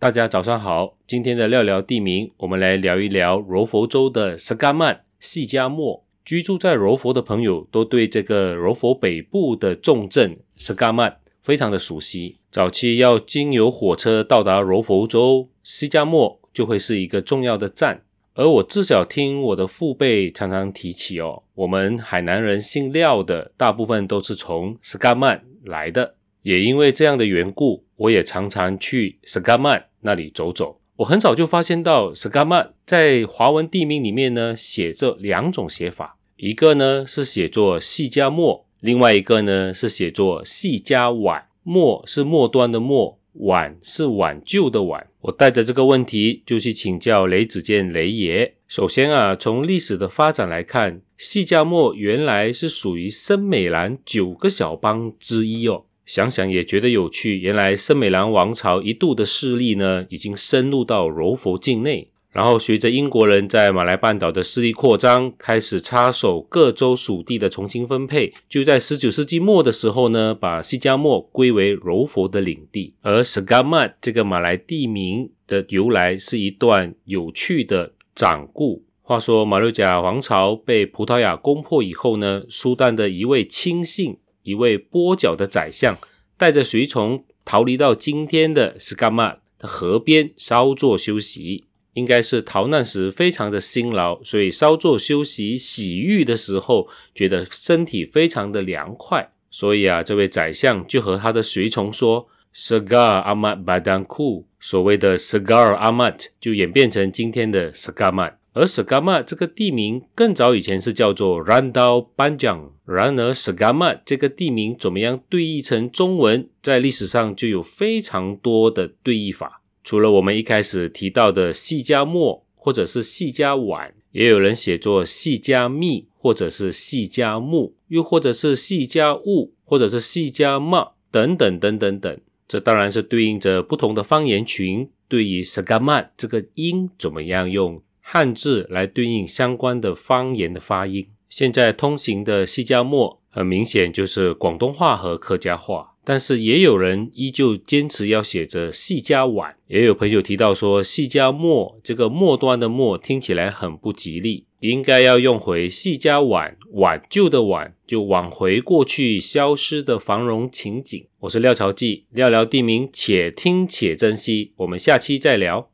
大家早上好，今天的聊聊地名，我们来聊一聊柔佛州的斯嘎曼细加莫。居住在柔佛的朋友都对这个柔佛北部的重镇斯嘎曼非常的熟悉。早期要经由火车到达柔佛州西加莫，就会是一个重要的站。而我至少听我的父辈常常提起哦，我们海南人姓廖的大部分都是从斯嘎曼来的。也因为这样的缘故，我也常常去斯嘎曼那里走走。我很早就发现到斯嘎曼在华文地名里面呢，写着两种写法，一个呢是写作细加末，另外一个呢是写作细加晚。末是末端的末，晚是挽救的挽。我带着这个问题就去请教雷子健雷爷。首先啊，从历史的发展来看，细加末原来是属于森美兰九个小邦之一哦。想想也觉得有趣，原来森美兰王朝一度的势力呢，已经深入到柔佛境内。然后随着英国人在马来半岛的势力扩张，开始插手各州属地的重新分配。就在十九世纪末的时候呢，把西加莫归为柔佛的领地。而 Sagamat 这个马来地名的由来是一段有趣的掌故。话说马六甲王朝被葡萄牙攻破以后呢，苏丹的一位亲信。一位跛脚的宰相带着随从逃离到今天的斯嘎曼的河边稍作休息，应该是逃难时非常的辛劳，所以稍作休息洗浴的时候觉得身体非常的凉快，所以啊，这位宰相就和他的随从说：“Segar amat badan ku。”所谓的 Segar amat 就演变成今天的 s a 曼。而 Sagama 这个地名更早以前是叫做 Randal Banjang。然而，Sagama 这个地名怎么样对译成中文，在历史上就有非常多的对译法。除了我们一开始提到的细加末或者是细加晚，也有人写作细加密或者是细加木，又或者是细加物或者是细加嘛等等等等等。这当然是对应着不同的方言群，对于 Sagama 这个音怎么样用。汉字来对应相关的方言的发音。现在通行的西加末很明显就是广东话和客家话，但是也有人依旧坚持要写着细加晚。也有朋友提到说，细加末这个末端的末听起来很不吉利，应该要用回细加晚，挽救的挽，就挽回过去消失的繁荣情景。我是廖朝记，聊聊地名，且听且珍惜。我们下期再聊。